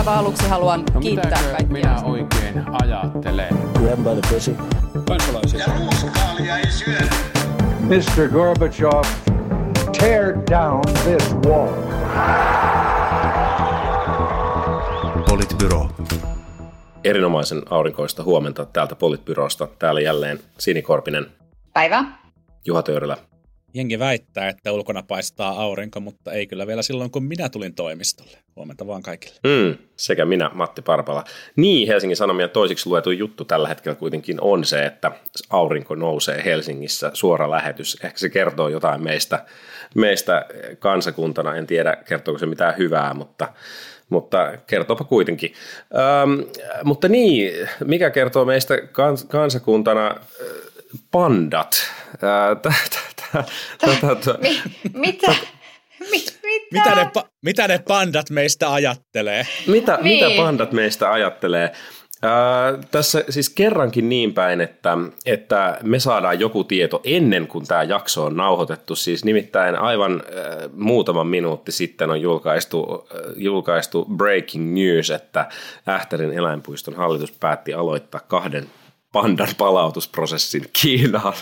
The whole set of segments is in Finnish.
aivan aluksi haluan No kiittää kaikkia. minä oikein ajattelen? Grab by the pussy. kansalaisia. Ja ruuskaalia ei syödä. Mr. Gorbachev, tear down this wall. Politbyro. Erinomaisen aurinkoista huomenta täältä Politbyrosta. Täällä jälleen Sinikorpinen, Päivä. Juha Töyrylä. Jengi väittää, että ulkona paistaa aurinko, mutta ei kyllä vielä silloin, kun minä tulin toimistolle. Huomenta vaan kaikille. Mm, sekä minä, Matti Parpala. Niin, Helsingin Sanomien toisiksi luetu juttu tällä hetkellä kuitenkin on se, että aurinko nousee Helsingissä, suora lähetys. Ehkä se kertoo jotain meistä, meistä kansakuntana. En tiedä, kertooko se mitään hyvää, mutta, mutta kertoopa kuitenkin. Öm, mutta niin, mikä kertoo meistä kans, kansakuntana? Pandat. Ää, tä- tä- tä- tä- tä- Mi- mitä? Mi- mitä? Mitä ne, pa- mitä ne pandat meistä ajattelee? Mitä, Niin. mitä pandat meistä ajattelee? Ää, tässä siis kerrankin niin päin, että, että me saadaan joku tieto ennen kuin tämä jakso on nauhoitettu. Siis nimittäin aivan äh, muutama minuutti sitten on julkaistu, äh, julkaistu breaking news, että Ähtärin eläinpuiston hallitus päätti aloittaa kahden pandan palautusprosessin Kiinaan.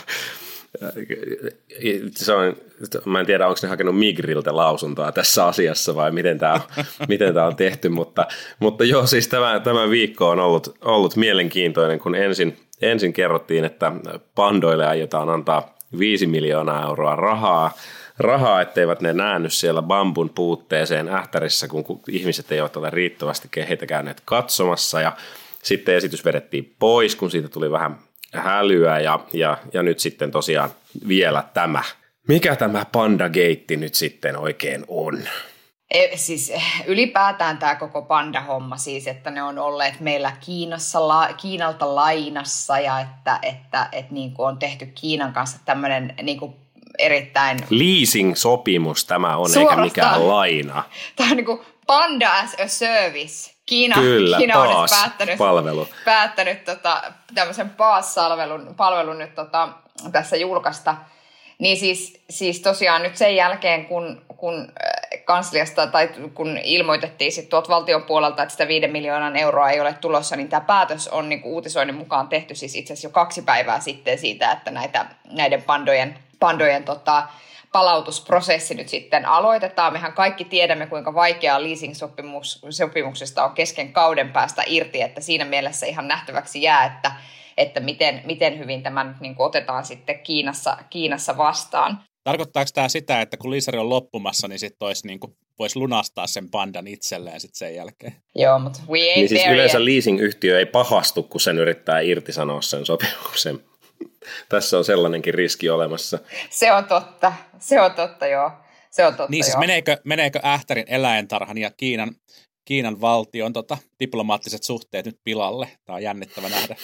Se on, mä en tiedä, onko ne hakenut Migriltä lausuntoa tässä asiassa vai miten tämä miten tää on tehty, mutta, mutta joo, siis tämä, tämä viikko on ollut, ollut mielenkiintoinen, kun ensin, ensin kerrottiin, että pandoille aiotaan antaa 5 miljoonaa euroa rahaa, rahaa, etteivät ne näänny siellä bambun puutteeseen ähtärissä, kun kun ihmiset eivät ole riittävästi heitä käyneet katsomassa. Ja sitten esitys vedettiin pois, kun siitä tuli vähän hälyä ja, ja, ja nyt sitten tosiaan vielä tämä. Mikä tämä Pandagate nyt sitten oikein on? E, siis eh, ylipäätään tämä koko panda-homma siis, että ne on olleet meillä Kiinassa, la, Kiinalta lainassa ja että, että, että niin kuin on tehty Kiinan kanssa tämmöinen niin kuin erittäin, Leasing-sopimus tämä on, eikä Suorastaan. mikään laina. tämä on niin kuin panda as a service. Kiina, Kyllä, Kiina on nyt päättänyt, palvelu. päättänyt tota, tämmöisen PaaS-palvelun palvelun nyt tota, tässä julkaista. Niin siis, siis tosiaan nyt sen jälkeen, kun, kun äh, kansliasta tai kun ilmoitettiin sit tuolta valtion puolelta, että sitä 5 miljoonan euroa ei ole tulossa, niin tämä päätös on niin uutisoinnin mukaan tehty siis itse asiassa jo kaksi päivää sitten siitä, että näitä, näiden pandojen, pandojen tota, palautusprosessi nyt sitten aloitetaan. Mehän kaikki tiedämme, kuinka vaikeaa leasing-sopimuksesta on kesken kauden päästä irti, että siinä mielessä ihan nähtäväksi jää, että, että miten, miten hyvin tämä nyt niin kuin otetaan sitten Kiinassa, Kiinassa vastaan. Tarkoittaako tämä sitä, että kun liisari on loppumassa, niin sitten olisi niin kuin, voisi lunastaa sen pandan itselleen sitten sen jälkeen? Joo, mutta we ain't Niin siis there yleensä yet. leasing-yhtiö ei pahastu, kun sen yrittää irtisanoa sen sopimuksen. Tässä on sellainenkin riski olemassa. Se on totta, se on totta joo. Se on totta Niin siis joo. meneekö, meneekö Ähtärin eläintarhan ja Kiinan, Kiinan valtion tota, diplomaattiset suhteet nyt pilalle? Tämä on jännittävä nähdä.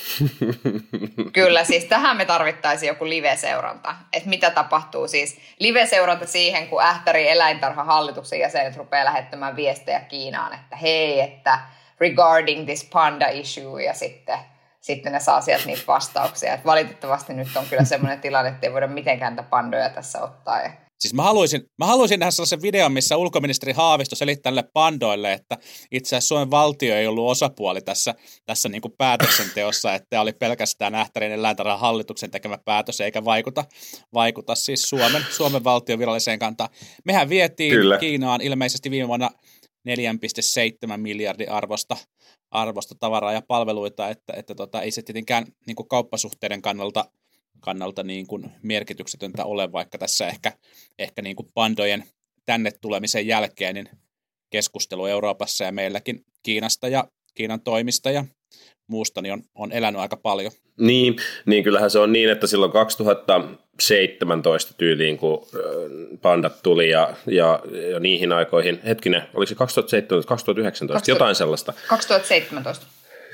Kyllä, siis tähän me tarvittaisiin joku live-seuranta. Että mitä tapahtuu siis live-seuranta siihen, kun Ähtäri eläintarhan hallituksen jäsenet rupeaa lähettämään viestejä Kiinaan, että hei, että regarding this panda issue ja sitten, sitten ne saa sieltä niitä vastauksia. Et valitettavasti nyt on kyllä semmoinen tilanne, että ei voida mitenkään pandoja tässä ottaa. Ja Siis mä haluaisin, mä haluaisin nähdä sellaisen videon, missä ulkoministeri Haavisto selittää näille pandoille, että itse asiassa Suomen valtio ei ollut osapuoli tässä, tässä niin kuin päätöksenteossa, että tämä oli pelkästään Ähtärin eläintarhan hallituksen tekemä päätös, eikä vaikuta, vaikuta siis Suomen, Suomen valtion viralliseen kantaan. Mehän vietiin Kyllä. Kiinaan ilmeisesti viime vuonna 4,7 miljardin arvosta, arvosta tavaraa ja palveluita, että, että tota, ei se tietenkään niin kuin kauppasuhteiden kannalta kannalta niin kuin merkityksetöntä ole, vaikka tässä ehkä, ehkä niin kuin pandojen tänne tulemisen jälkeen niin keskustelu Euroopassa ja meilläkin Kiinasta ja Kiinan toimista ja muusta niin on, on elänyt aika paljon. Niin, niin kyllähän se on niin, että silloin 2017 tyyliin, kun pandat tuli ja, ja, ja niihin aikoihin, hetkinen, oliko se 2017, 2019, jotain sellaista. 2017.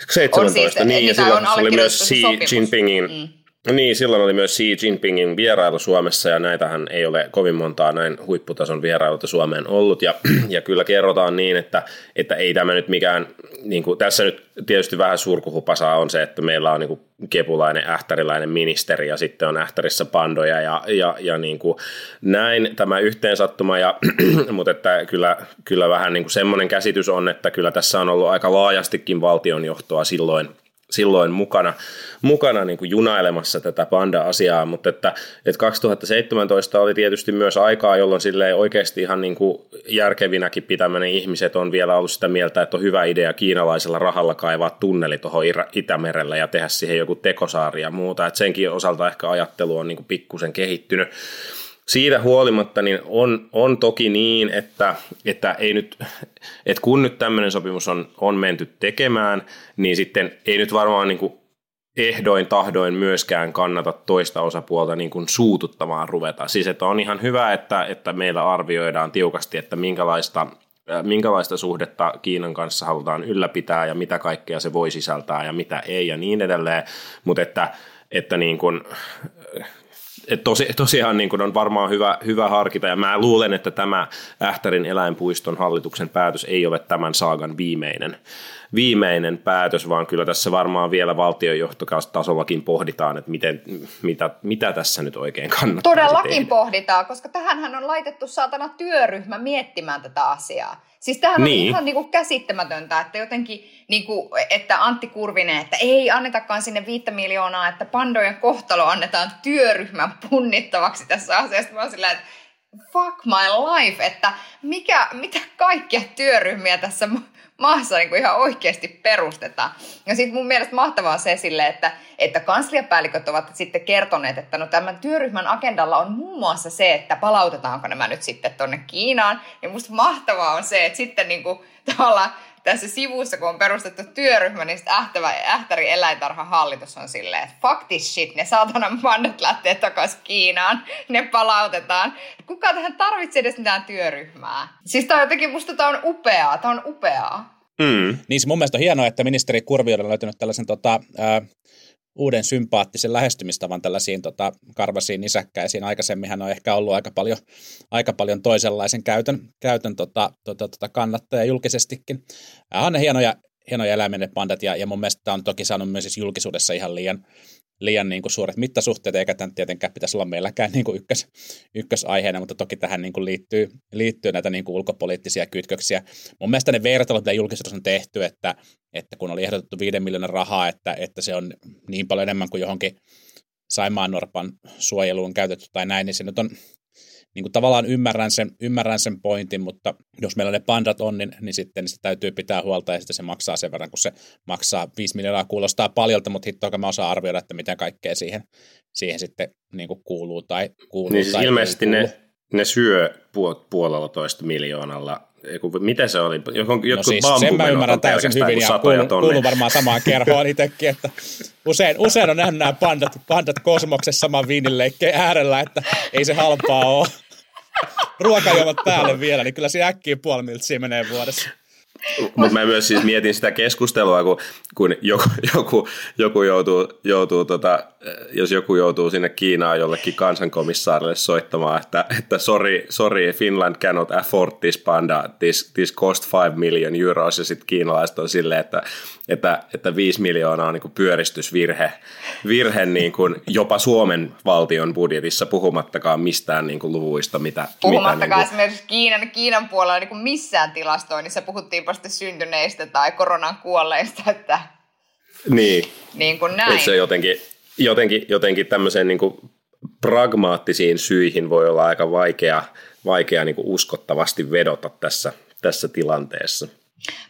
17, On siis, niin, ja silloin on se oli myös Xi. Jinpingin, Mm. Niin, silloin oli myös Xi Jinpingin vierailu Suomessa ja näitähän ei ole kovin montaa näin huipputason vierailuta Suomeen ollut. Ja, ja kyllä kerrotaan niin, että, että ei tämä nyt mikään, niin kuin, tässä nyt tietysti vähän surkuhupasaa on se, että meillä on niin kuin kepulainen, ähtäriläinen ministeri ja sitten on ähtärissä pandoja ja, ja, ja niin kuin näin tämä yhteensattuma, ja, mutta että kyllä, kyllä vähän niin kuin semmoinen käsitys on, että kyllä tässä on ollut aika laajastikin valtionjohtoa silloin – silloin mukana, mukana niin kuin junailemassa tätä panda-asiaa, mutta että, että 2017 oli tietysti myös aikaa, jolloin sille oikeasti ihan niin kuin järkevinäkin pitäminen ihmiset on vielä ollut sitä mieltä, että on hyvä idea kiinalaisella rahalla kaivaa tunneli tuohon Itämerelle ja tehdä siihen joku tekosaari ja muuta, että senkin osalta ehkä ajattelu on niin kuin pikkusen kehittynyt siitä huolimatta niin on, on toki niin, että, että, ei nyt, että kun nyt tämmöinen sopimus on, on menty tekemään, niin sitten ei nyt varmaan niin kuin ehdoin tahdoin myöskään kannata toista osapuolta niin kuin suututtamaan ruveta. Siis että on ihan hyvä, että, että meillä arvioidaan tiukasti, että minkälaista minkälaista suhdetta Kiinan kanssa halutaan ylläpitää ja mitä kaikkea se voi sisältää ja mitä ei ja niin edelleen, mutta että, että niin kuin, et tosi, tosiaan niin kuin on varmaan hyvä, hyvä harkita, ja mä luulen, että tämä Ähtärin eläinpuiston hallituksen päätös ei ole tämän saagan viimeinen, viimeinen päätös, vaan kyllä tässä varmaan vielä valtionjohtotasollakin pohditaan, että miten, mitä, mitä tässä nyt oikein kannattaa Todellakin tehdä. pohditaan, koska tähänhän on laitettu saatana työryhmä miettimään tätä asiaa. Siis tämähän niin. on ihan niin kuin käsittämätöntä, että jotenkin, niin kuin, että Antti Kurvinen, että ei annetakaan sinne viittä miljoonaa, että pandojen kohtalo annetaan työryhmän punnittavaksi tässä asiassa. Mä sillä, että fuck my life, että mikä, mitä kaikkia työryhmiä tässä maassa niin kuin ihan oikeasti perustetaan. Ja sitten mun mielestä mahtavaa se sille, että, että kansliapäälliköt ovat sitten kertoneet, että no tämän työryhmän agendalla on muun muassa se, että palautetaanko nämä nyt sitten tuonne Kiinaan. Ja musta mahtavaa on se, että sitten niin kuin, tavallaan tässä sivussa, kun on perustettu työryhmä, niin sitten Ähtäri eläintarhan hallitus on silleen, että fuck this shit, ne saatana mandat lähtee takaisin Kiinaan, ne palautetaan. Kuka tähän tarvitsee edes mitään työryhmää? Siis tää on jotenkin, musta tää on upeaa, tää on upeaa. Mm. Niin se mun mielestä on hienoa, että ministeri Kurvi on löytänyt tällaisen tota, ää, uuden sympaattisen lähestymistavan tällaisiin tota, karvasiin nisäkkäisiin. Aikaisemminhan on ehkä ollut aika paljon, aika paljon toisenlaisen käytön, käytön tota, tota, tota kannattaja julkisestikin. Hän on ne hienoja, hienoja eläimiä pandat ja, ja mun mielestä tämä on toki saanut myös siis julkisuudessa ihan liian, liian niin kuin suuret mittasuhteet, eikä tämän tietenkään pitäisi olla meilläkään niin kuin ykkös, ykkösaiheena, mutta toki tähän niin kuin liittyy, liittyy näitä niin kuin ulkopoliittisia kytköksiä. Mun mielestä ne vertailut, mitä julkisuudessa on tehty, että, että kun oli ehdotettu 5 miljoonan rahaa, että, että se on niin paljon enemmän kuin johonkin Saimaan Norpan suojeluun käytetty tai näin, niin se nyt on niin kuin tavallaan ymmärrän sen, ymmärrän sen pointin, mutta jos meillä ne pandat on, niin, niin sitten sitä täytyy pitää huolta ja sitten se maksaa sen verran, kun se maksaa 5 miljoonaa kuulostaa paljolta, mutta hittoa mä osaan arvioida, että mitä kaikkea siihen, siihen sitten niin kuin kuuluu tai kuuluu. Niin siis tai ilmeisesti ne, ne syö puolella toista miljoonalla Eiku, miten se oli? Joku, no siis, sen mä ymmärrän täysin hyvin ja kuulun, kuulun varmaan samaan kerhoon itsekin, että usein, usein on nähnyt nämä pandat, pandat kosmoksessa saman viinileikkeen äärellä, että ei se halpaa ole. Ruokajuomat päälle vielä, niin kyllä se äkkiä puoli miltsiä menee vuodessa. Mutta mä myös siis mietin sitä keskustelua, kun, kun joku, joku, joku joutuu, joutuu tota, jos joku joutuu sinne Kiinaan jollekin kansankomissaarille soittamaan, että, että sorry, sorry, Finland cannot afford this panda, this, this cost 5 million euros, ja sitten kiinalaiset on silleen, että, että, että 5 miljoonaa on niin pyöristysvirhe, virhe niin kuin jopa Suomen valtion budjetissa, puhumattakaan mistään niin kuin luvuista, mitä... Puhumattakaan mitä, niin kuin... esimerkiksi Kiinan, Kiinan puolella niin kuin missään tilastoinnissa puhuttiin vasta syntyneistä tai koronan kuolleista, että niin, niin kuin näin. se jotenkin, jotenkin, jotenkin tämmöiseen niin kuin pragmaattisiin syihin voi olla aika vaikea, vaikea niin kuin uskottavasti vedota tässä, tässä tilanteessa.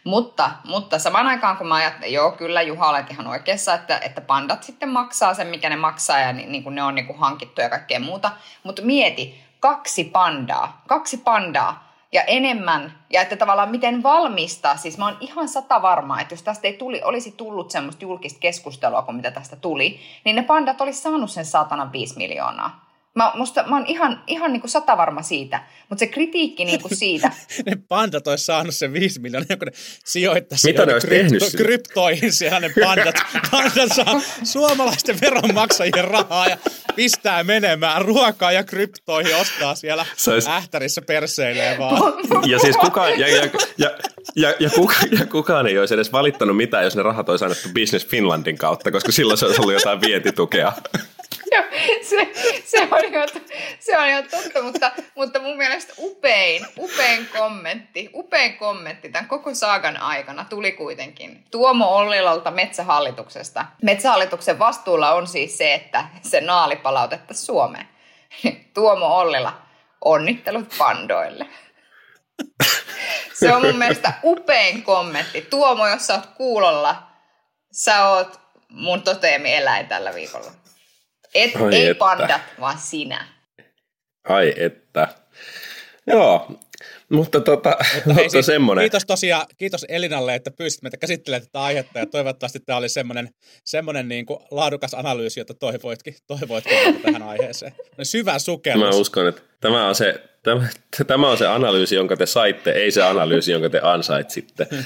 Mutta, mutta samaan aikaan kun mä ajattelen, joo kyllä Juha olet ihan oikeassa, että, että pandat sitten maksaa sen, mikä ne maksaa ja niin, niin kuin ne on niin kuin hankittu ja kaikkea muuta. Mutta mieti, kaksi pandaa, kaksi pandaa ja enemmän, ja että tavallaan miten valmistaa, siis mä oon ihan sata varmaa, että jos tästä ei tuli, olisi tullut semmoista julkista keskustelua kuin mitä tästä tuli, niin ne pandat olisi saanut sen saatanan 5 miljoonaa. Mä, musta, mä oon ihan, ihan niin kuin satavarma siitä, mutta se kritiikki niin kuin siitä. ne pandat olisi saanut sen 5 miljoonaa, kun ne sijoittaisi Mitä ne olisi tehnyt sille? kryptoihin siellä ne pandat. pandat saa suomalaisten veronmaksajien rahaa ja pistää menemään ruokaa ja kryptoihin, ostaa siellä Sais- ähtärissä perseilee vaan. Ja siis kukaan, ja, ja, ja, ja, ja, kuka, ja kukaan ei olisi edes valittanut mitään, jos ne rahat olisi annettu Business Finlandin kautta, koska silloin se olisi ollut jotain vientitukea. Joo, se, se, on jo, se on jo totta, mutta, mutta mun mielestä upein, upein kommentti, upein kommentti tämän koko saagan aikana tuli kuitenkin Tuomo Ollilalta Metsähallituksesta. Metsähallituksen vastuulla on siis se, että se naali palautettaisiin Suomeen. Tuomo Ollila, onnittelut pandoille. Se on mun mielestä upein kommentti. Tuomo, jos sä oot kuulolla, sä oot mun toteemieläin tällä viikolla. Et, Ai ei että. pandat, vaan sinä. Ai että. Joo, mutta tota, Hei, mutta siis semmoinen. Kiitos tosiaan, kiitos Elinalle, että pyysit meitä käsittelemään tätä aihetta ja toivottavasti tämä oli semmoinen, semmoinen niin kuin laadukas analyysi, jota toivoitkin, toivoitkin tähän aiheeseen. Syvä Mä sukellus. uskon, että tämä on, se, tämä, tämä on se analyysi, jonka te saitte, ei se analyysi, jonka te ansaitsitte.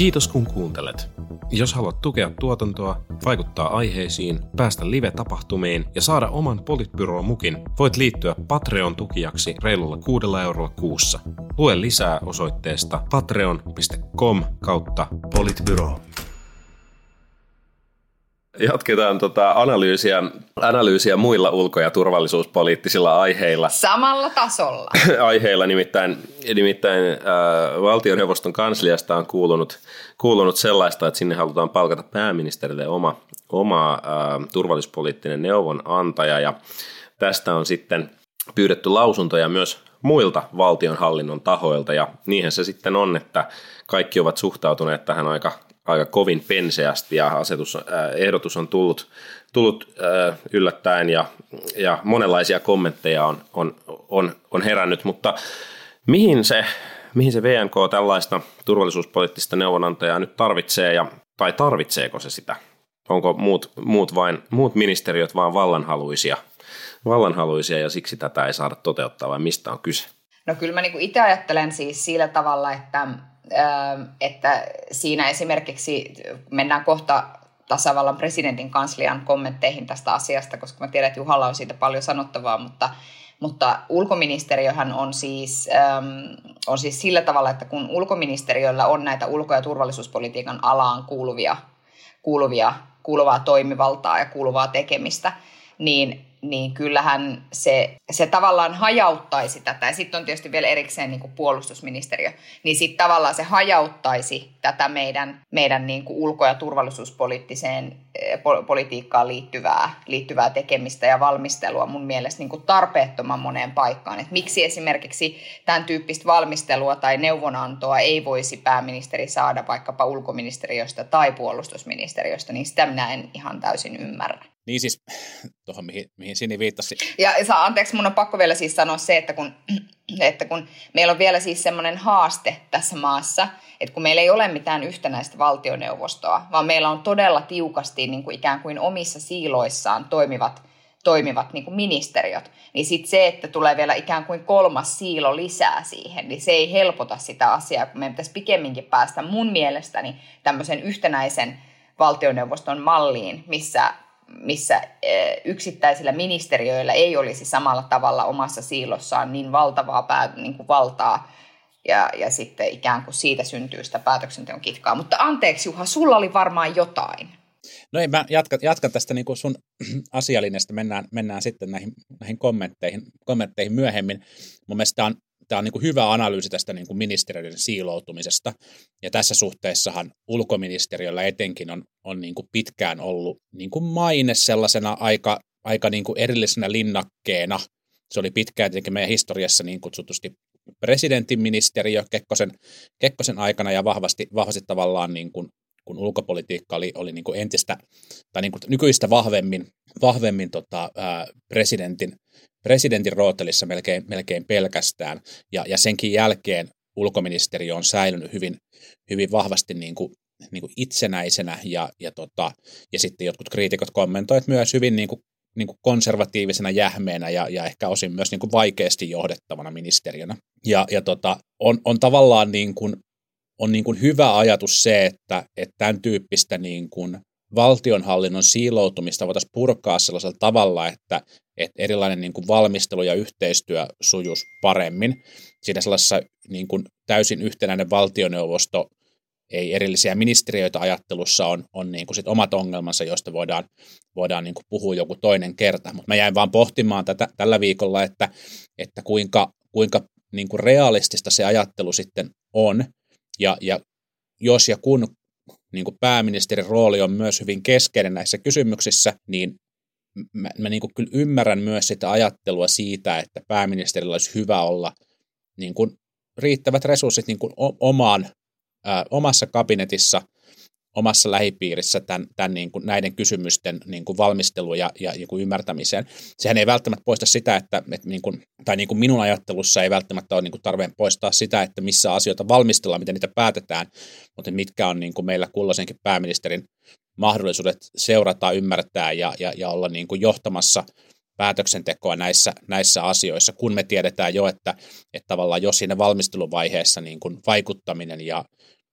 Kiitos kun kuuntelet. Jos haluat tukea tuotantoa, vaikuttaa aiheisiin, päästä live-tapahtumiin ja saada oman Politbyro-mukin, voit liittyä Patreon-tukijaksi reilulla kuudella eurolla kuussa. Lue lisää osoitteesta patreon.com kautta politbyro. Jatketaan tota analyysiä, analyysiä muilla ulko- ja turvallisuuspoliittisilla aiheilla. Samalla tasolla. aiheilla, nimittäin, nimittäin äh, valtioneuvoston kansliasta on kuulunut, kuulunut sellaista, että sinne halutaan palkata pääministerille oma, oma äh, turvallisuuspoliittinen neuvonantaja. Ja tästä on sitten pyydetty lausuntoja myös muilta valtionhallinnon tahoilta. Ja niinhän se sitten on, että kaikki ovat suhtautuneet tähän aika, aika kovin penseästi ja asetus, äh, ehdotus on tullut, tullut äh, yllättäen ja, ja monenlaisia kommentteja on, on, on, on herännyt, mutta mihin se, mihin se VNK tällaista turvallisuuspoliittista neuvonantajaa nyt tarvitsee ja, tai tarvitseeko se sitä? Onko muut, muut, vain, muut ministeriöt vain vallanhaluisia, vallanhaluisia ja siksi tätä ei saada toteuttaa vai mistä on kyse? No kyllä mä niin itse ajattelen siis sillä tavalla, että, että siinä esimerkiksi mennään kohta tasavallan presidentin kanslian kommentteihin tästä asiasta, koska mä tiedän, että Juhalla on siitä paljon sanottavaa, mutta, mutta ulkoministeriöhän on siis, on siis sillä tavalla, että kun ulkoministeriöllä on näitä ulko- ja turvallisuuspolitiikan alaan kuuluvia, kuuluvia, kuuluvaa toimivaltaa ja kuuluvaa tekemistä, niin niin kyllähän se, se tavallaan hajauttaisi tätä. Ja sitten on tietysti vielä erikseen niin kuin puolustusministeriö. Niin sitten tavallaan se hajauttaisi tätä meidän, meidän niin kuin ulko- ja turvallisuuspoliittiseen eh, po- politiikkaan liittyvää, liittyvää tekemistä ja valmistelua mun mielestä niin kuin tarpeettoman moneen paikkaan. Et miksi esimerkiksi tämän tyyppistä valmistelua tai neuvonantoa ei voisi pääministeri saada vaikkapa ulkoministeriöstä tai puolustusministeriöstä, niin sitä minä en ihan täysin ymmärrä. Niin siis, tuohon mihin, mihin Sini viittasi. Ja saa, anteeksi, mun on pakko vielä siis sanoa se, että kun, että kun meillä on vielä siis semmoinen haaste tässä maassa, että kun meillä ei ole mitään yhtenäistä valtioneuvostoa, vaan meillä on todella tiukasti niin kuin ikään kuin omissa siiloissaan toimivat, toimivat niin kuin ministeriöt, niin sitten se, että tulee vielä ikään kuin kolmas siilo lisää siihen, niin se ei helpota sitä asiaa, kun meidän pitäisi pikemminkin päästä mun mielestäni tämmöisen yhtenäisen valtioneuvoston malliin, missä missä yksittäisillä ministeriöillä ei olisi samalla tavalla omassa siilossaan niin valtavaa pää, niin kuin valtaa ja, ja sitten ikään kuin siitä syntyy sitä päätöksenteon kitkaa. Mutta anteeksi Juha, sulla oli varmaan jotain. No ei, mä jatkan, jatkan tästä niin kuin sun asialinjasta, mennään, mennään sitten näihin, näihin kommentteihin, kommentteihin myöhemmin. Mun mielestä on, tämä on niin kuin hyvä analyysi tästä niin kuin ministeriöiden siiloutumisesta. Ja tässä suhteessahan ulkoministeriöllä etenkin on, on niin kuin pitkään ollut niin kuin maine sellaisena aika, aika niin kuin erillisenä linnakkeena. Se oli pitkään tietenkin meidän historiassa niin kutsutusti presidentin ministeriö Kekkosen, Kekkosen aikana ja vahvasti, vahvasti tavallaan niin kuin kun ulkopolitiikka oli, oli niin kuin entistä tai niin kuin nykyistä vahvemmin, vahvemmin tota, ää, presidentin, presidentin rootelissa melkein, melkein pelkästään. Ja, ja senkin jälkeen ulkoministeriö on säilynyt hyvin, hyvin vahvasti niin kuin niin kuin itsenäisenä ja, ja, tota, ja sitten jotkut kriitikot kommentoivat myös hyvin niin kuin, niin kuin konservatiivisena jähmeenä ja, ja ehkä osin myös niin kuin vaikeasti johdettavana ministeriönä. Ja, ja tota, on, on tavallaan niin kuin, on niin kuin hyvä ajatus se, että, että tämän tyyppistä niin kuin valtionhallinnon siiloutumista voitaisiin purkaa sellaisella tavalla, että, että erilainen niin kuin valmistelu ja yhteistyö sujuisi paremmin. Siinä sellaisessa niin kuin täysin yhtenäinen valtioneuvosto, ei erillisiä ministeriöitä ajattelussa on, on niin kuin sit omat ongelmansa, joista voidaan, voidaan niin kuin puhua joku toinen kerta. Mutta mä jäin vaan pohtimaan tätä, tällä viikolla, että, että kuinka, kuinka niin kuin realistista se ajattelu sitten on, ja, ja jos ja kun niin kuin pääministerin rooli on myös hyvin keskeinen näissä kysymyksissä, niin mä, mä niin kuin kyllä ymmärrän myös sitä ajattelua siitä, että pääministerillä olisi hyvä olla niin kuin riittävät resurssit niin kuin omaan, ää, omassa kabinetissa – omassa lähipiirissä tämän, tämän niin kuin näiden kysymysten niin kuin valmistelu ja, ja niin kuin ymmärtämiseen. Sehän ei välttämättä poista sitä, että, että niin kuin, tai niin kuin minun ajattelussa ei välttämättä ole niin kuin tarve poistaa sitä, että missä asioita valmistellaan, miten niitä päätetään, mutta mitkä on niin kuin meillä kulloisenkin pääministerin mahdollisuudet seurata, ymmärtää ja, ja, ja olla niin kuin johtamassa päätöksentekoa näissä, näissä asioissa, kun me tiedetään jo, että, että tavallaan jo siinä valmisteluvaiheessa niin kuin vaikuttaminen ja,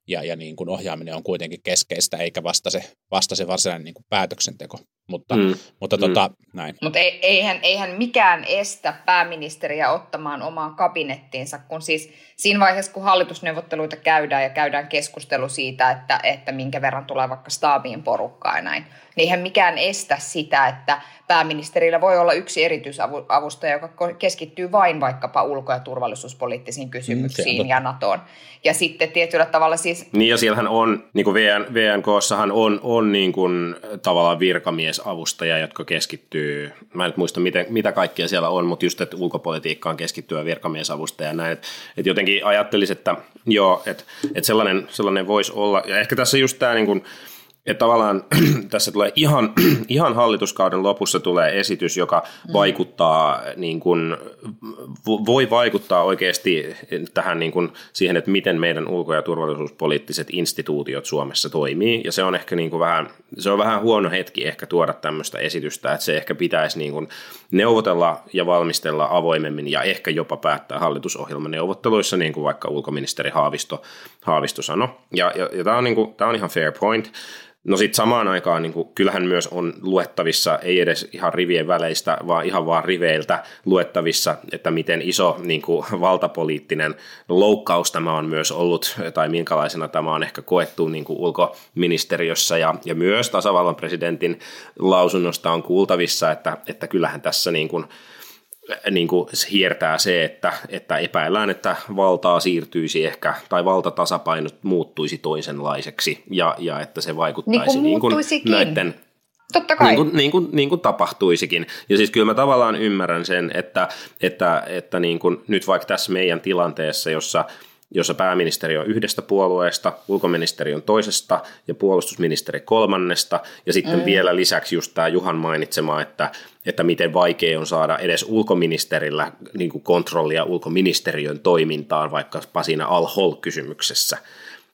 ja, ja niin kuin ohjaaminen on kuitenkin keskeistä, eikä vasta se, vasta se varsinainen niin kuin päätöksenteko. Mutta, mm. mutta tota, mm. näin. Mutta ei, eihän, eihän mikään estä pääministeriä ottamaan omaan kabinettiinsa, kun siis siinä vaiheessa, kun hallitusneuvotteluita käydään ja käydään keskustelu siitä, että, että minkä verran tulee vaikka staabiin porukkaa ja näin, niin eihän mikään estä sitä, että pääministerillä voi olla yksi erityisavustaja, joka keskittyy vain vaikkapa ulko- ja turvallisuuspoliittisiin kysymyksiin mm, ja NATOon. Ja sitten tietyllä tavalla siis... Niin ja siellähän on, niin kuin VN, VNKssahan on, on niin kuin tavallaan virkamiesavustaja, jotka keskittyy, mä en nyt muista miten, mitä kaikkea siellä on, mutta just, että ulkopolitiikkaan keskittyä virkamiesavustaja ja näin, että, että jotenkin ajattelisin, että joo, että, että sellainen, sellainen voisi olla, ja ehkä tässä just tämä niin kuin, että tavallaan tässä tulee ihan, ihan hallituskauden lopussa tulee esitys, joka mm. vaikuttaa, niin kuin, voi vaikuttaa oikeasti tähän niin kuin, siihen, että miten meidän ulko- ja turvallisuuspoliittiset instituutiot Suomessa toimii. Ja se on ehkä niin kuin vähän, se on vähän huono hetki ehkä tuoda tämmöistä esitystä, että se ehkä pitäisi niin kuin neuvotella ja valmistella avoimemmin ja ehkä jopa päättää hallitusohjelmaneuvotteluissa, niin kuin vaikka ulkoministeri Haavisto, Haavisto sanoi. Ja, ja, ja tämä on, niin kuin, tämä on ihan fair point. No sitten samaan aikaan niin kuin, kyllähän myös on luettavissa, ei edes ihan rivien väleistä, vaan ihan vaan riveiltä luettavissa, että miten iso niin kuin, valtapoliittinen loukkaus tämä on myös ollut, tai minkälaisena tämä on ehkä koettu niin kuin ulkoministeriössä, ja, ja myös tasavallan presidentin lausunnosta on kuultavissa, että, että kyllähän tässä niin kuin, niin kuin hiertää se, että, että epäillään, että valtaa siirtyisi ehkä, tai valtatasapaino muuttuisi toisenlaiseksi, ja, ja että se vaikuttaisi niin kuin, niin kuin näiden Totta kai. Niin kuin, niin, kuin, niin kuin tapahtuisikin. Ja siis kyllä mä tavallaan ymmärrän sen, että, että, että niin kuin nyt vaikka tässä meidän tilanteessa, jossa jossa pääministeri on yhdestä puolueesta, ulkoministeri on toisesta ja puolustusministeri kolmannesta. Ja sitten mm. vielä lisäksi just tämä Juhan mainitsema, että, että miten vaikea on saada edes ulkoministerillä niin kuin kontrollia ulkoministeriön toimintaan, vaikka siinä al-hol-kysymyksessä.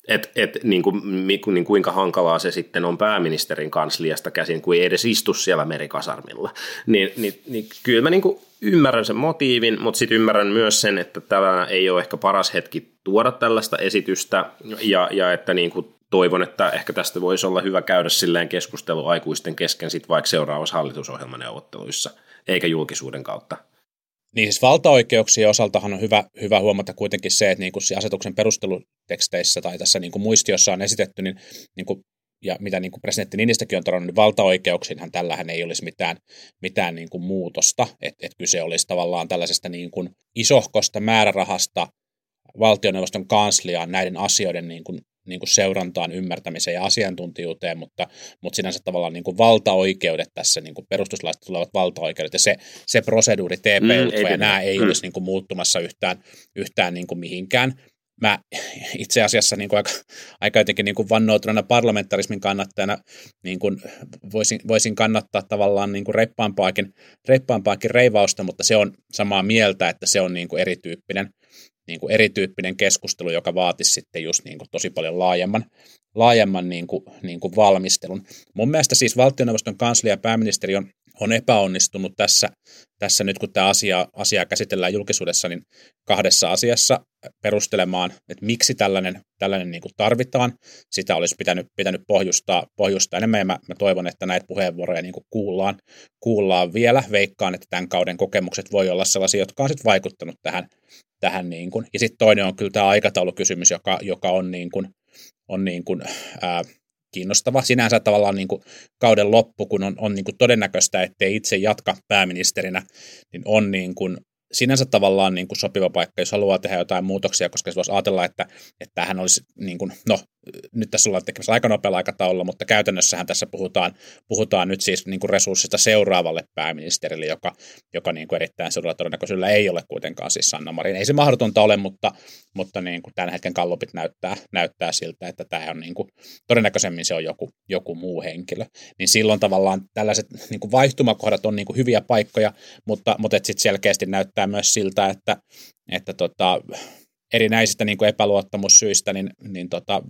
Et, et, niin kuin, niin kuinka hankalaa se sitten on pääministerin kansliasta käsin, kun ei edes istu siellä merikasarmilla. Niin, niin, niin kyllä mä niin kuin ymmärrän sen motiivin, mutta sitten ymmärrän myös sen, että tämä ei ole ehkä paras hetki tuoda tällaista esitystä ja, ja että niin kuin toivon, että ehkä tästä voisi olla hyvä käydä silleen keskustelu aikuisten kesken sitten vaikka seuraavassa hallitusohjelmaneuvotteluissa, eikä julkisuuden kautta. Niin siis valtaoikeuksien osaltahan on hyvä, hyvä huomata kuitenkin se, että niin kuin asetuksen perusteluteksteissä tai tässä niin kuin muistiossa on esitetty, niin, niin kuin ja mitä niin kuin presidentti Ninistäkin on todennut, niin valtaoikeuksiinhan tällähän ei olisi mitään, mitään niin kuin muutosta, että et kyse olisi tavallaan tällaisesta niin kuin isohkosta määrärahasta valtioneuvoston kansliaan näiden asioiden niin kuin, niin kuin seurantaan, ymmärtämiseen ja asiantuntijuuteen, mutta, mutta sinänsä tavallaan niin kuin valtaoikeudet tässä, niin kuin perustuslaista tulevat valtaoikeudet ja se, se proseduuri, TP mm, ja nämä ei mm. olisi niin kuin muuttumassa yhtään, yhtään niin kuin mihinkään. mä itse asiassa niin kuin aika, aika jotenkin niin kuin vannoutuneena parlamentarismin kannattajana niin kuin voisin, voisin kannattaa tavallaan niin kuin reippaampaakin, reippaampaakin reivausta, mutta se on samaa mieltä, että se on niin kuin erityyppinen, niin kuin erityyppinen keskustelu, joka vaatisi sitten just niin kuin tosi paljon laajemman, laajemman niin kuin, niin kuin valmistelun. Mun mielestä siis valtioneuvoston kanslia ja pääministeri on on epäonnistunut tässä, tässä nyt, kun tämä asia, asia käsitellään julkisuudessa, niin kahdessa asiassa perustelemaan, että miksi tällainen, tällainen niin kuin tarvitaan. Sitä olisi pitänyt, pitänyt pohjustaa, pohjustaa enemmän, ja mä, mä toivon, että näitä puheenvuoroja niin kuin kuullaan, kuullaan vielä. Veikkaan, että tämän kauden kokemukset voi olla sellaisia, jotka on sitten vaikuttanut tähän. Tähän niin kuin. Ja sitten toinen on kyllä tämä aikataulukysymys, joka, joka on, niin kuin, on niin kuin, ää, kiinnostava. Sinänsä tavallaan niin kuin kauden loppu, kun on, on niin kuin todennäköistä, ettei itse jatka pääministerinä, niin on niin kuin sinänsä tavallaan niin kuin sopiva paikka, jos haluaa tehdä jotain muutoksia, koska se voisi ajatella, että, että tämähän olisi, niin kuin, no nyt tässä ollaan tekemässä aika nopealla aikataululla, mutta käytännössähän tässä puhutaan, puhutaan nyt siis niin kuin resurssista seuraavalle pääministerille, joka, joka niin kuin erittäin suurella todennäköisyydellä ei ole kuitenkaan siis Sanna Marin. Ei se mahdotonta ole, mutta, mutta niin kuin tämän hetken kallopit näyttää, näyttää siltä, että tämä on niin kuin, todennäköisemmin se on joku, joku muu henkilö. Niin silloin tavallaan tällaiset niin kuin vaihtumakohdat on niin kuin hyviä paikkoja, mutta, mutta sitten selkeästi näyttää myös siltä, että, että tota, erinäisistä niin epäluottamussyistä, niin, niin tota,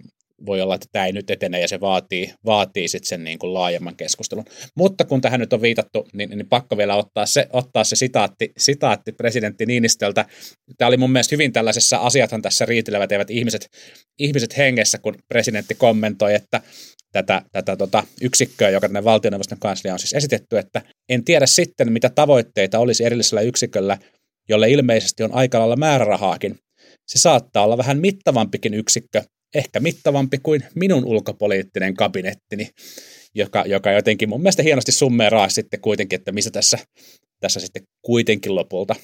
voi olla, että tämä ei nyt etene ja se vaatii, vaatii sitten sen niin kuin laajemman keskustelun. Mutta kun tähän nyt on viitattu, niin, niin pakko vielä ottaa se, ottaa se sitaatti, sitaatti presidentti Niinistöltä. Tämä oli mun mielestä hyvin tällaisessa, asiathan tässä riitelevät eivät ihmiset, ihmiset hengessä, kun presidentti kommentoi, että tätä, tätä tota, yksikköä, joka tänne valtioneuvoston kanslia on siis esitetty, että en tiedä sitten, mitä tavoitteita olisi erillisellä yksiköllä, jolle ilmeisesti on aika lailla määrärahaakin. Se saattaa olla vähän mittavampikin yksikkö, ehkä mittavampi kuin minun ulkopoliittinen kabinettini, joka, joka jotenkin mun mielestä hienosti summeeraa sitten kuitenkin, että missä tässä, tässä sitten kuitenkin lopulta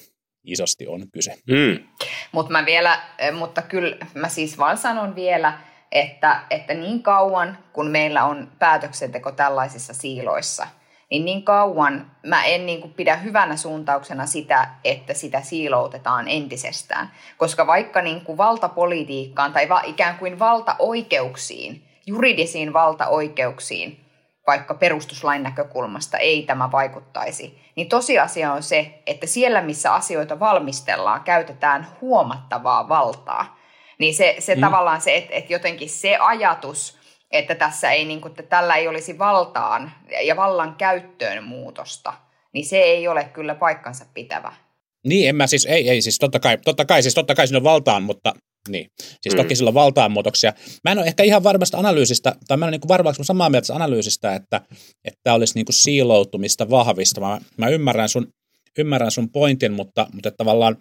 isosti on kyse. Mm. Mut mä vielä, mutta kyllä mä siis vaan sanon vielä, että, että niin kauan kun meillä on päätöksenteko tällaisissa siiloissa – niin niin kauan mä en niin kuin pidä hyvänä suuntauksena sitä, että sitä siiloutetaan entisestään. Koska vaikka niin kuin valtapolitiikkaan tai va, ikään kuin valtaoikeuksiin, juridisiin valtaoikeuksiin, vaikka perustuslain näkökulmasta ei tämä vaikuttaisi, niin tosiasia on se, että siellä missä asioita valmistellaan, käytetään huomattavaa valtaa. Niin se, se mm. tavallaan se, että, että jotenkin se ajatus – että tässä ei, niin kuin, että tällä ei olisi valtaan ja vallan käyttöön muutosta, niin se ei ole kyllä paikkansa pitävä. Niin, en mä siis, ei, ei siis totta kai, totta kai, siis totta kai siinä on valtaan, mutta niin, siis mm. toki sillä on valtaan muutoksia. Mä en ole ehkä ihan varmasta analyysistä, tai mä en ole niin varmaksi samaa mieltä analyysistä, että, että olisi niin kuin siiloutumista vahvista. Mä, mä ymmärrän, sun, ymmärrän sun pointin, mutta, mutta tavallaan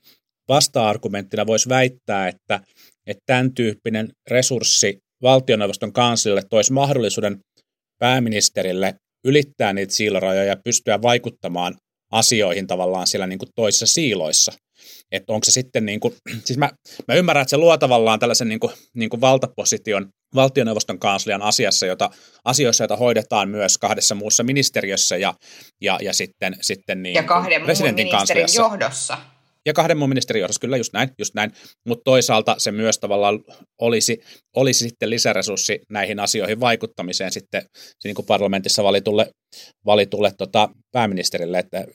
vasta-argumenttina voisi väittää, että, että tämän tyyppinen resurssi valtioneuvoston kanslialle toisi mahdollisuuden pääministerille ylittää niitä siilorajoja ja pystyä vaikuttamaan asioihin tavallaan siellä niin kuin toisissa siiloissa. Että onko se sitten, niin kuin, siis mä, mä ymmärrän, että se luo tavallaan tällaisen niin kuin, niin kuin valtaposition valtioneuvoston kanslian asiassa, jota, asioissa, joita hoidetaan myös kahdessa muussa ministeriössä ja, ja, ja sitten, sitten niin ja kahden presidentin kansliassa. johdossa ja kahden muun ministerin johdossa, kyllä just näin, just näin. Mutta toisaalta se myös tavallaan olisi, olisi sitten lisäresurssi näihin asioihin vaikuttamiseen sitten niin kuin parlamentissa valitulle, valitulle tota, pääministerille. Että,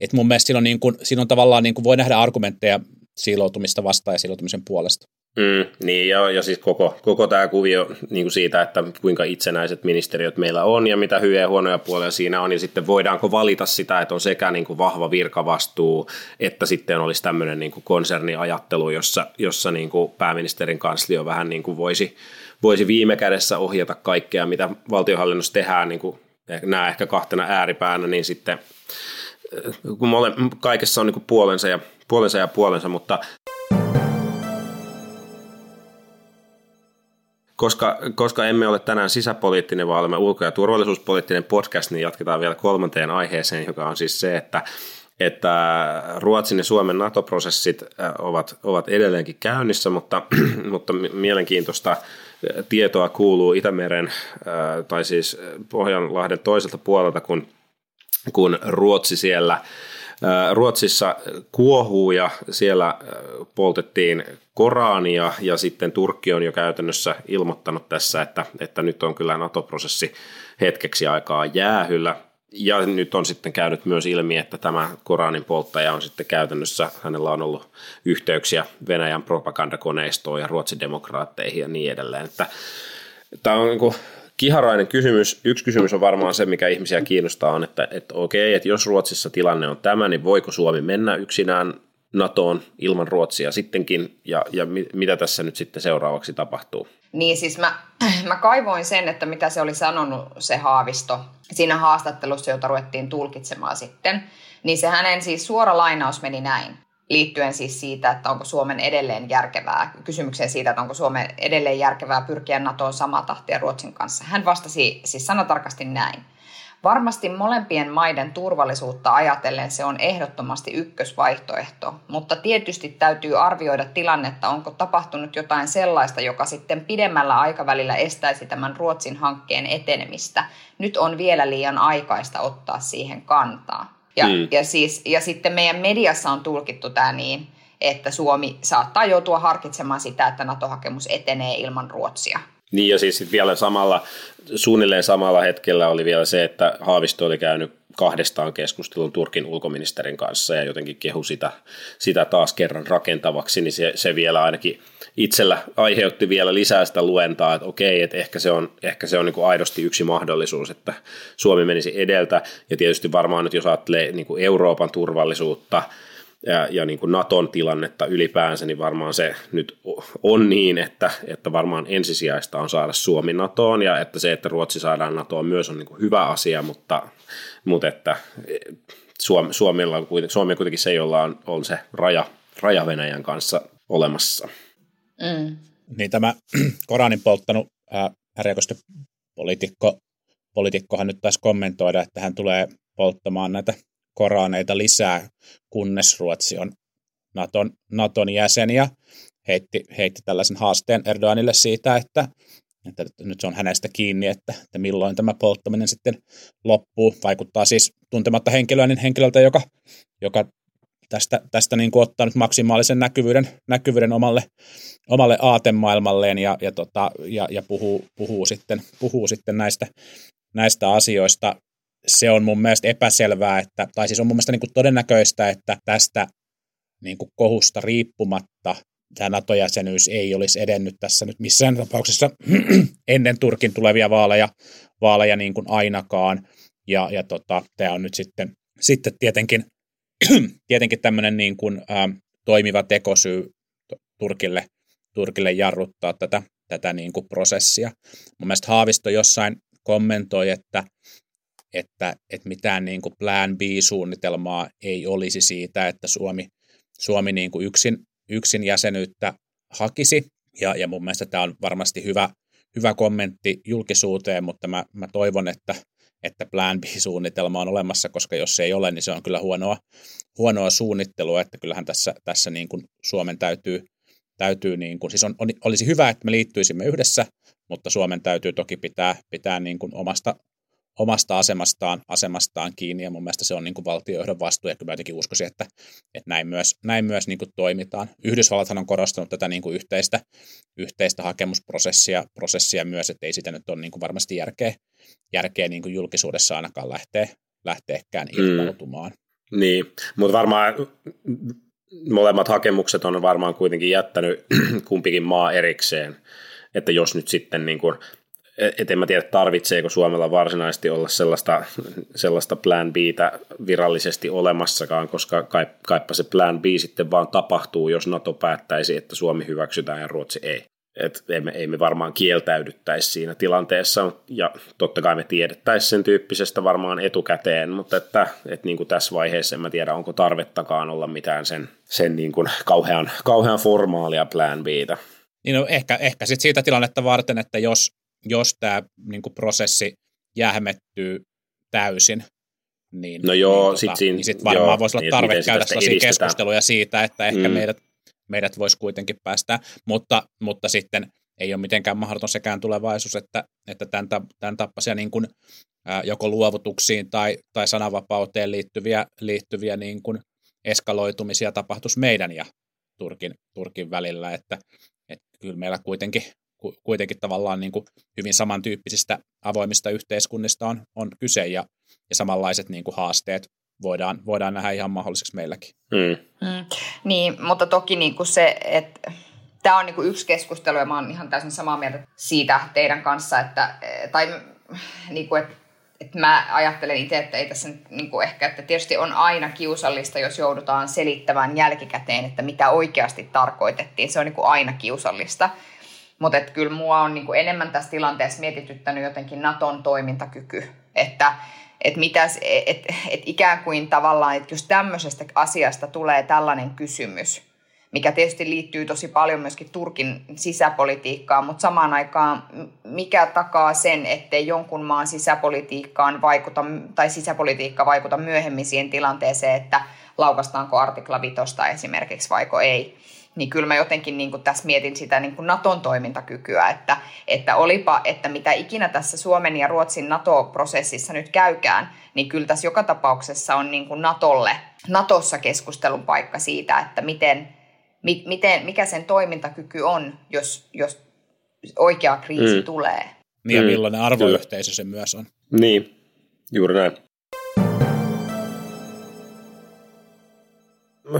et mun mielestä siinä on, niin kuin, siinä on tavallaan, niin kuin voi nähdä argumentteja siiloutumista vastaan ja siiloutumisen puolesta. Mm, niin, ja, ja siis koko, koko tämä kuvio niin kuin siitä, että kuinka itsenäiset ministeriöt meillä on ja mitä hyviä ja huonoja puolia siinä on, ja sitten voidaanko valita sitä, että on sekä niin kuin vahva virkavastuu, että sitten olisi tämmöinen niin kuin konserniajattelu, jossa, jossa niin kuin pääministerin kanslio vähän niin kuin voisi, voisi viime kädessä ohjata kaikkea, mitä valtionhallinnossa tehdään, niin kuin nämä ehkä kahtena ääripäänä, niin sitten kun mole, kaikessa on niin kuin puolensa ja puolensa ja puolensa, mutta koska, koska emme ole tänään sisäpoliittinen, vaan olemme ulko- ja turvallisuuspoliittinen podcast, niin jatketaan vielä kolmanteen aiheeseen, joka on siis se, että että Ruotsin ja Suomen NATO-prosessit äh, ovat, ovat edelleenkin käynnissä, mutta, mutta mielenkiintoista tietoa kuuluu Itämeren äh, tai siis Pohjanlahden toiselta puolelta, kun, kun Ruotsi siellä Ruotsissa kuohuu ja siellä poltettiin Korania ja sitten Turkki on jo käytännössä ilmoittanut tässä, että, että nyt on kyllä NATO-prosessi hetkeksi aikaa jäähyllä. Ja nyt on sitten käynyt myös ilmi, että tämä Koranin polttaja on sitten käytännössä, hänellä on ollut yhteyksiä Venäjän propagandakoneistoon ja Ruotsin demokraatteihin ja niin edelleen. Että, tämä on niin kuin kiharainen kysymys. Yksi kysymys on varmaan se, mikä ihmisiä kiinnostaa, on, että, että okei, että jos Ruotsissa tilanne on tämä, niin voiko Suomi mennä yksinään NATOon ilman Ruotsia sittenkin, ja, ja mitä tässä nyt sitten seuraavaksi tapahtuu? Niin siis mä, mä kaivoin sen, että mitä se oli sanonut se Haavisto siinä haastattelussa, jota ruvettiin tulkitsemaan sitten. Niin se hänen siis suora lainaus meni näin liittyen siis siitä, että onko Suomen edelleen järkevää, kysymykseen siitä, että onko Suomen edelleen järkevää pyrkiä NATOon samaa tahtia Ruotsin kanssa. Hän vastasi siis sanatarkasti näin. Varmasti molempien maiden turvallisuutta ajatellen se on ehdottomasti ykkösvaihtoehto, mutta tietysti täytyy arvioida tilannetta, onko tapahtunut jotain sellaista, joka sitten pidemmällä aikavälillä estäisi tämän Ruotsin hankkeen etenemistä. Nyt on vielä liian aikaista ottaa siihen kantaa. Ja, mm. ja, siis, ja sitten meidän mediassa on tulkittu tämä niin, että Suomi saattaa joutua harkitsemaan sitä, että NATO-hakemus etenee ilman Ruotsia. Niin ja siis vielä samalla, suunnilleen samalla hetkellä oli vielä se, että Haavisto oli käynyt kahdestaan keskustelun Turkin ulkoministerin kanssa ja jotenkin kehu sitä, sitä taas kerran rakentavaksi, niin se, se vielä ainakin itsellä aiheutti vielä lisää sitä luentaa, että okei, että ehkä se on, ehkä se on niin kuin aidosti yksi mahdollisuus, että Suomi menisi edeltä. Ja tietysti varmaan nyt jos ajattelee niin kuin Euroopan turvallisuutta, ja, ja niin kuin Naton tilannetta ylipäänsä, niin varmaan se nyt on niin, että, että varmaan ensisijaista on saada Suomi NATOon ja että se, että Ruotsi saadaan NATOon myös on niin kuin hyvä asia, mutta, mutta että Suomi, Suomella on kuitenkin, Suomi on kuitenkin se, jolla on, on se raja, raja Venäjän kanssa olemassa. Mm. Niin tämä Koranin polttanut Härjäkosten poliitikko, poliitikkohan nyt taisi kommentoida, että hän tulee polttamaan näitä Koraneita lisää, kunnes Ruotsi on Naton, Naton jäsen ja heitti, heitti tällaisen haasteen Erdoganille siitä, että, että nyt se on hänestä kiinni, että, että milloin tämä polttaminen sitten loppuu. Vaikuttaa siis tuntematta henkilöä, niin henkilöltä, joka, joka tästä, tästä niin kuin ottaa nyt maksimaalisen näkyvyyden, näkyvyyden omalle, omalle aatemaailmalleen ja, ja, tota, ja, ja puhuu, puhuu, sitten, puhuu sitten näistä, näistä asioista se on mun mielestä epäselvää, että, tai siis on mun mielestä niin kuin todennäköistä, että tästä niin kuin kohusta riippumatta tämä NATO-jäsenyys ei olisi edennyt tässä nyt missään tapauksessa ennen Turkin tulevia vaaleja, vaaleja niin kuin ainakaan. Ja, ja tota, tämä on nyt sitten, sitten tietenkin, tietenkin tämmöinen niin kuin, ä, toimiva tekosyy Turkille, Turkille jarruttaa tätä, tätä niin kuin prosessia. Mun mielestä Haavisto jossain kommentoi, että että, että mitään niin kuin plan B-suunnitelmaa ei olisi siitä, että Suomi, Suomi niin kuin yksin, yksin jäsenyyttä hakisi. Ja, ja mun mielestä tämä on varmasti hyvä, hyvä kommentti julkisuuteen, mutta mä, mä toivon, että, että plan B-suunnitelma on olemassa, koska jos se ei ole, niin se on kyllä huonoa, huonoa suunnittelua, että kyllähän tässä, tässä niin kuin Suomen täytyy, täytyy niin kuin, siis on, olisi hyvä, että me liittyisimme yhdessä, mutta Suomen täytyy toki pitää, pitää niin kuin omasta omasta asemastaan, asemastaan kiinni, ja mun mielestä se on niin kuin valtiojohdon vastuu, ja kyllä mä jotenkin uskoisin, että, että näin myös, näin myös niin kuin toimitaan. Yhdysvallathan on korostanut tätä niin kuin yhteistä, yhteistä hakemusprosessia prosessia myös, että ei sitä nyt ole niin kuin varmasti järkeä, järkeä niin kuin julkisuudessa ainakaan lähteä, lähteekään mm. ilmoitumaan. Mm. Niin, mutta varmaan molemmat hakemukset on varmaan kuitenkin jättänyt kumpikin maa erikseen, että jos nyt sitten niin kuin et en mä tiedä, tarvitseeko Suomella varsinaisesti olla sellaista, sellaista plan b virallisesti olemassakaan, koska kaipa se plan B sitten vaan tapahtuu, jos NATO päättäisi, että Suomi hyväksytään ja Ruotsi ei. Et ei, me, ei me varmaan kieltäydyttäisi siinä tilanteessa, ja totta kai me tiedettäisiin sen tyyppisestä varmaan etukäteen, mutta että, että niin kuin tässä vaiheessa en mä tiedä, onko tarvettakaan olla mitään sen, sen niin kuin kauhean, kauhean formaalia plan Btä. Niin no ehkä, ehkä sit siitä tilannetta varten, että jos, jos tämä niin kuin prosessi jähmettyy täysin, niin, no joo, niin, sit tota, siinä, niin sit varmaan joo, voisi olla niin, tarve käydä sellaisia keskusteluja siitä, että ehkä mm. meidät, meidät voisi kuitenkin päästä, mutta, mutta sitten ei ole mitenkään mahdoton sekään tulevaisuus, että, että tämän, tämän tappaisia niin kuin, ää, joko luovutuksiin tai, tai sananvapauteen liittyviä, liittyviä niin kuin eskaloitumisia tapahtuisi meidän ja Turkin, Turkin välillä, että, että kyllä meillä kuitenkin, kuitenkin tavallaan niin kuin hyvin samantyyppisistä avoimista yhteiskunnista on, on kyse ja, ja samanlaiset niin kuin haasteet voidaan, voidaan nähdä ihan mahdolliseksi meilläkin. Mm. Mm. Niin, mutta toki niin kuin se, että tämä on niin kuin yksi keskustelu ja mä oon ihan täysin samaa mieltä siitä teidän kanssa, että, tai niin kuin, että että mä ajattelen itse, että ei tässä niin kuin ehkä, että tietysti on aina kiusallista, jos joudutaan selittämään jälkikäteen, että mitä oikeasti tarkoitettiin. Se on niin kuin aina kiusallista. Mutta kyllä mua on niin kuin enemmän tässä tilanteessa mietityttänyt jotenkin Naton toimintakyky. Että että mitäs, et, et ikään kuin tavallaan, että jos tämmöisestä asiasta tulee tällainen kysymys, mikä tietysti liittyy tosi paljon myöskin Turkin sisäpolitiikkaan, mutta samaan aikaan mikä takaa sen, ettei jonkun maan sisäpolitiikkaan vaikuta, tai sisäpolitiikka vaikuta myöhemmin siihen tilanteeseen, että laukastaanko artikla vitosta esimerkiksi vaiko ei niin kyllä mä jotenkin niin kuin tässä mietin sitä niin kuin Naton toimintakykyä, että, että olipa, että mitä ikinä tässä Suomen ja Ruotsin NATO-prosessissa nyt käykään, niin kyllä tässä joka tapauksessa on niin kuin Natolle, Natossa keskustelun paikka siitä, että miten, mi, miten, mikä sen toimintakyky on, jos, jos oikea kriisi mm. tulee. Niin ja mm. millainen arvoyhteisö se myös on. Niin, juuri näin.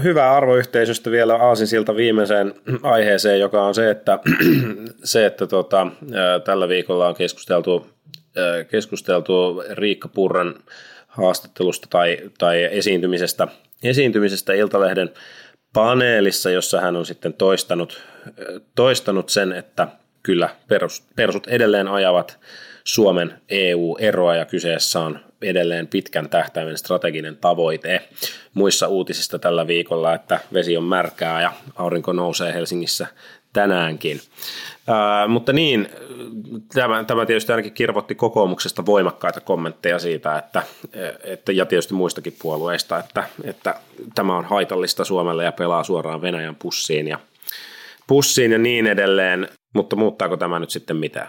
Hyvä arvoyhteisöstä vielä aasinsilta viimeiseen aiheeseen, joka on se, että, se, että tota, tällä viikolla on keskusteltu, keskusteltu Riikka Purran haastattelusta tai, tai esiintymisestä, esiintymisestä Iltalehden paneelissa, jossa hän on sitten toistanut, toistanut sen, että kyllä perus, perusut edelleen ajavat Suomen EU-eroa ja kyseessä on edelleen pitkän tähtäimen strateginen tavoite. Muissa uutisista tällä viikolla, että vesi on märkää ja aurinko nousee Helsingissä tänäänkin. Ää, mutta niin, tämä, tämä tietysti ainakin kirvoitti kokoomuksesta voimakkaita kommentteja siitä, että, että ja tietysti muistakin puolueista, että, että tämä on haitallista Suomelle ja pelaa suoraan Venäjän pussiin ja, pussiin ja niin edelleen, mutta muuttaako tämä nyt sitten mitään?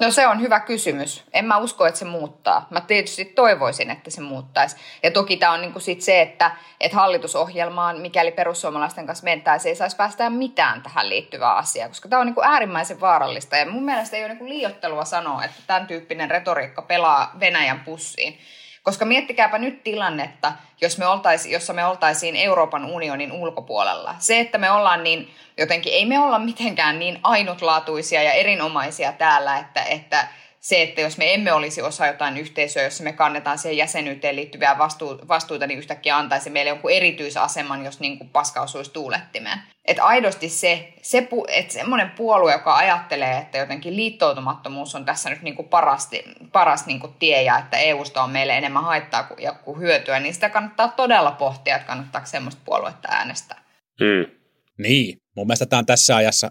No se on hyvä kysymys. En mä usko, että se muuttaa. Mä tietysti toivoisin, että se muuttaisi. Ja toki tämä on niinku sit se, että, että hallitusohjelmaan, mikäli perussuomalaisten kanssa mentäisiin, ei saisi päästää mitään tähän liittyvää asiaa, koska tämä on niinku äärimmäisen vaarallista. Ja mun mielestä ei ole niinku liiottelua sanoa, että tämän tyyppinen retoriikka pelaa Venäjän pussiin. Koska miettikääpä nyt tilannetta, jos me oltaisi, jossa me oltaisiin Euroopan unionin ulkopuolella. Se, että me ollaan niin jotenkin, ei me olla mitenkään niin ainutlaatuisia ja erinomaisia täällä, että, että se, että jos me emme olisi osa jotain yhteisöä, jossa me kannetaan siihen jäsenyyteen liittyviä vastu- vastuuta, niin yhtäkkiä antaisi meille jonkun erityisaseman, jos niin kuin paska osuisi tuulettimeen. Että aidosti se, se että semmoinen puolue, joka ajattelee, että jotenkin liittoutumattomuus on tässä nyt niin kuin parasti, paras niin kuin tie ja että EUsta on meille enemmän haittaa kuin, kuin hyötyä, niin sitä kannattaa todella pohtia, että kannattaako semmoista puoluetta äänestää. Mm. Niin, mun mielestä tämä on tässä ajassa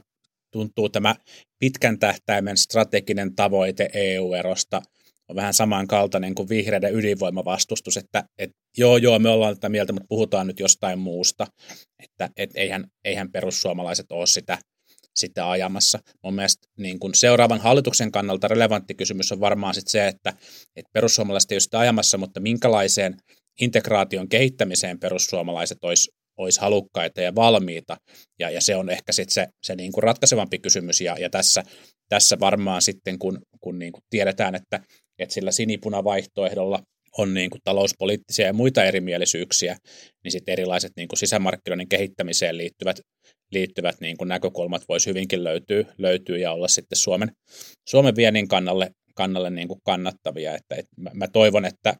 tuntuu tämä pitkän tähtäimen strateginen tavoite EU-erosta on vähän samankaltainen kuin vihreiden ydinvoimavastustus, että et, joo, joo, me ollaan tätä mieltä, mutta puhutaan nyt jostain muusta, että et, eihän, eihän perussuomalaiset ole sitä, sitä ajamassa. Mun mielestä niin kun seuraavan hallituksen kannalta relevantti kysymys on varmaan sit se, että et perussuomalaiset ei ole sitä ajamassa, mutta minkälaiseen integraation kehittämiseen perussuomalaiset olisi olisi halukkaita ja valmiita. Ja, ja se on ehkä sitten se, se niin kuin ratkaisevampi kysymys. Ja, ja tässä, tässä varmaan sitten, kun, kun niin kuin tiedetään, että, että sillä sinipunavaihtoehdolla on niin kuin talouspoliittisia ja muita erimielisyyksiä, niin sitten erilaiset niin kuin sisämarkkinoiden kehittämiseen liittyvät, liittyvät niin kuin näkökulmat voisi hyvinkin löytyä, löytyä ja olla sitten Suomen, Suomen viennin kannalle, kannalle niin kuin kannattavia. Että, että mä, mä toivon, että,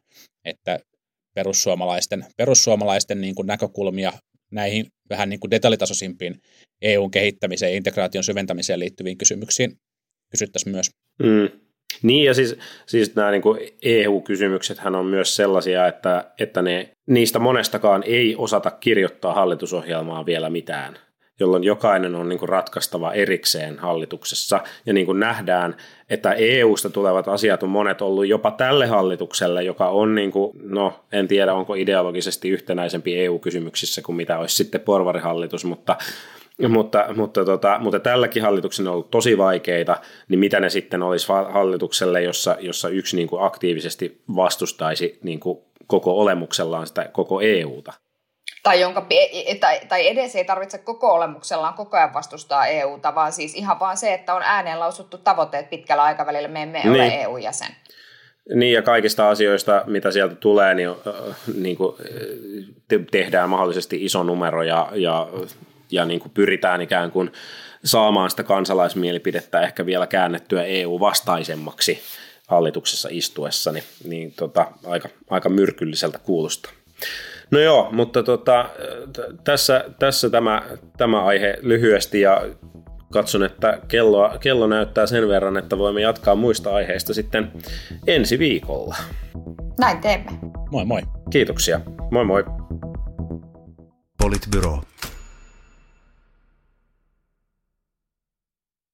että perussuomalaisten, perussuomalaisten niin kuin näkökulmia näihin vähän niin kuin detaljitasoisimpiin EUn kehittämiseen ja integraation syventämiseen liittyviin kysymyksiin kysyttäisiin myös. Mm. Niin ja siis, siis nämä niin EU-kysymyksethän on myös sellaisia, että, että ne, niistä monestakaan ei osata kirjoittaa hallitusohjelmaa vielä mitään jolloin jokainen on niin kuin ratkaistava erikseen hallituksessa. Ja niin kuin nähdään, että EU-sta tulevat asiat on monet ollut jopa tälle hallitukselle, joka on, niin kuin, no en tiedä onko ideologisesti yhtenäisempi EU-kysymyksissä kuin mitä olisi sitten porvarihallitus, mutta, mutta, mutta, tota, mutta tälläkin hallituksen on ollut tosi vaikeita, niin mitä ne sitten olisi hallitukselle, jossa, jossa yksi niin kuin aktiivisesti vastustaisi niin kuin koko olemuksellaan sitä koko EUta? Tai, jonka, tai, tai edes ei tarvitse koko olemuksellaan koko ajan vastustaa EUta, vaan siis ihan vaan se, että on ääneen lausuttu tavoitteet pitkällä aikavälillä, me emme niin. ole EU-jäsen. Niin, ja kaikista asioista, mitä sieltä tulee, niin, niin kuin, tehdään mahdollisesti iso numero ja, ja, ja niin kuin pyritään ikään kuin saamaan sitä kansalaismielipidettä ehkä vielä käännettyä EU-vastaisemmaksi hallituksessa istuessa, niin, niin tota, aika, aika myrkylliseltä kuulostaa. No joo, mutta tota, tässä, tässä tämä, tämä aihe lyhyesti ja katson, että kello, kello näyttää sen verran, että voimme jatkaa muista aiheista sitten ensi viikolla. Näin teemme. Moi moi. Kiitoksia. Moi moi. Politbyro.